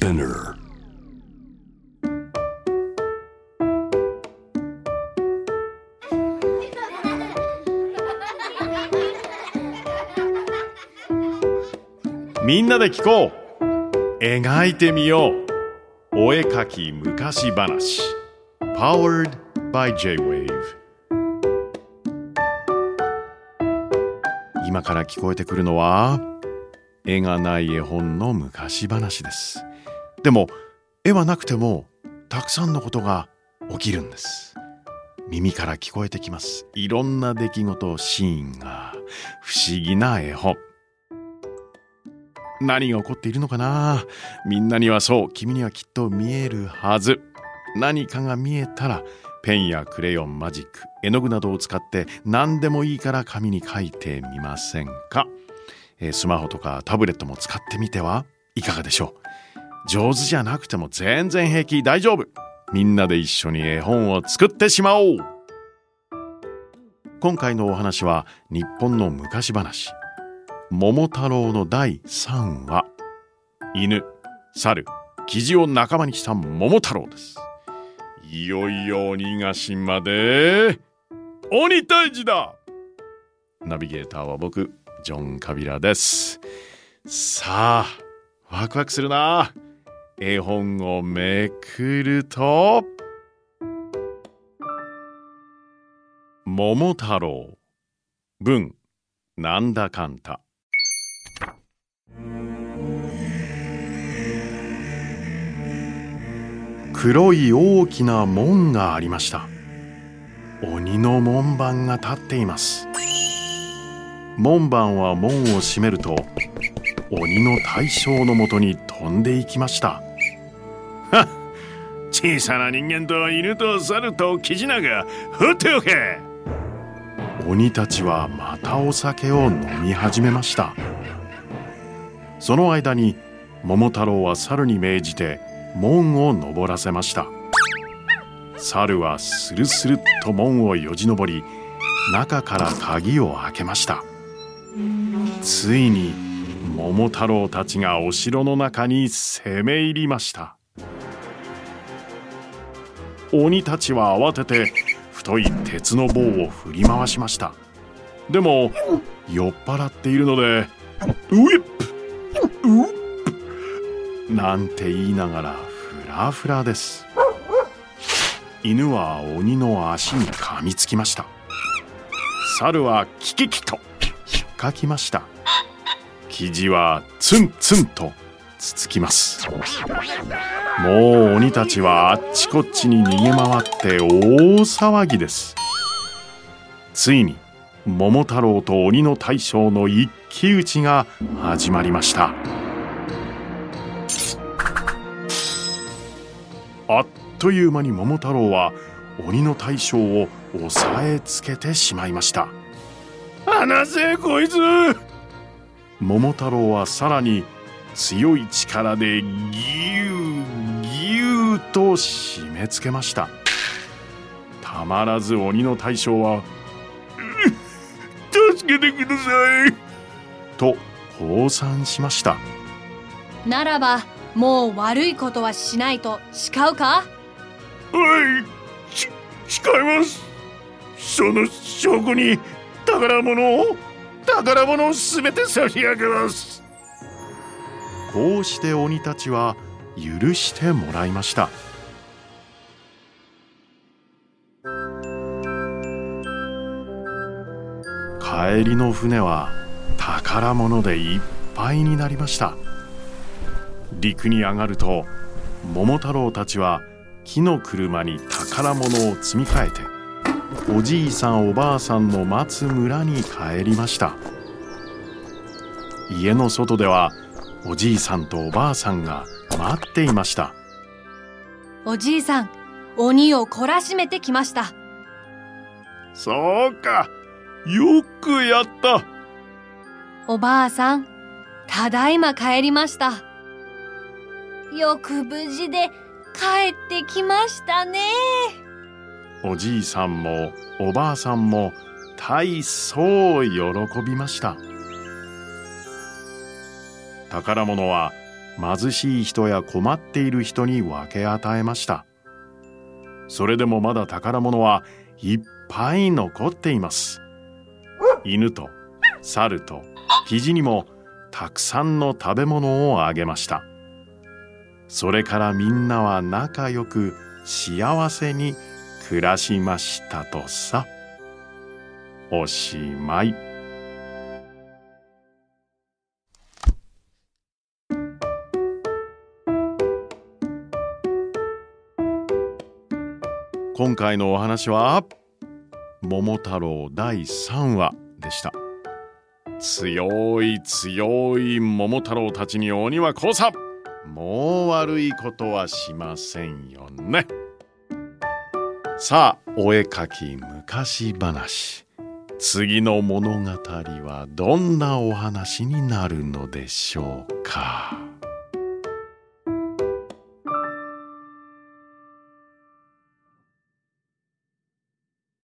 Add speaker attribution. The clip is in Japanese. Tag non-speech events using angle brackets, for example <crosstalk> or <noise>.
Speaker 1: Spinner. <laughs>
Speaker 2: みんなで聞こう。描いてみよう。お絵かき昔話。Powered by J-Wave 今から聞こえてくるのは絵がない絵本の昔話です。でも絵はなくてもたくさんのことが起きるんです。耳から聞こえてきます。いろんな出来事シーンが不思議な絵本。何が起こっているのかな？みんなにはそう君にはきっと見えるはず。何かが見えたらペンやクレヨンマジック絵の具などを使って何でもいいから紙に書いてみませんか、えースマホとかタブレットも使ってみてはいかがでしょう？上手じゃなくても全然平気。大丈夫。みんなで一緒に絵本を作ってしまおう。今回のお話は日本の昔話。桃太郎の第3話。犬猿キジを仲間にした桃太郎です。いよいよ鬼ヶ島で鬼退治だ。ナビゲーターは僕ジョン・カビラです。さあワクワクするな。絵本をめくると桃太郎文なんだかんだ黒い大きな門がありました。鬼の門番が立っています。門番は門を閉めると鬼の大将のもとに飛んでいきました。<laughs> 小さな人間と犬と猿とキジナが放っておけ。鬼たちはまたお酒を飲み始めました。その間に桃太郎は猿に命じて門を登らせました。猿はスルスルっと門をよじ登り中から鍵を開けました。ついに桃太郎たちがお城の中に攻め入りました。鬼たちは慌てて太い鉄の棒を振り回しました。でも酔っ払っているので「ウィップウップ」なんて言いながらフラフラです。犬は鬼の足に噛みつきました。猿はキキキと引っかきました。キジはツンツンとつつきます。もう鬼たちはあっちこっちに逃げ回って大騒ぎです。ついに桃太郎と鬼の大将の一騎打ちが始まりました。あっという間に桃太郎は鬼の大将を押さえつけてしまいました。離せこいつ。桃太郎はさらに強い力でギューギューと締め付けました。たまらず鬼の大将は「<laughs> 助けてください」と降参しました。
Speaker 3: ならばもう悪いことはしないと誓うか？
Speaker 2: はいし誓います。その証拠に宝物を宝物をすべて差し上げます。こうして鬼たちは許してもらいました。帰りの船は宝物でいっぱいになりました。陸に上がると桃太郎たちは木の車に宝物を積み替えておじいさんおばあさんの待つ村に帰りました。家の外ではおじいさんとおばあさんが待っていました。
Speaker 3: おじいさん鬼を懲らしめてきました。
Speaker 2: そうか。よくやった。
Speaker 3: おばあさんただいま帰りました。よく無事で帰ってきましたね。
Speaker 2: おじいさんもおばあさんも大層喜びました。宝物は貧しい人や困っている人に分け与えました。それでもまだ宝物はいっぱい残っています。犬と猿と肘にもたくさんの食べ物をあげました。それからみんなは仲良く幸せに暮らしましたとさ。おしまい。今回のお話は桃太郎第3話でした。強い強い桃太郎たちに鬼は降参もう悪いことはしませんよね。さあお絵かき昔話。次の物語はどんなお話になるのでしょうか。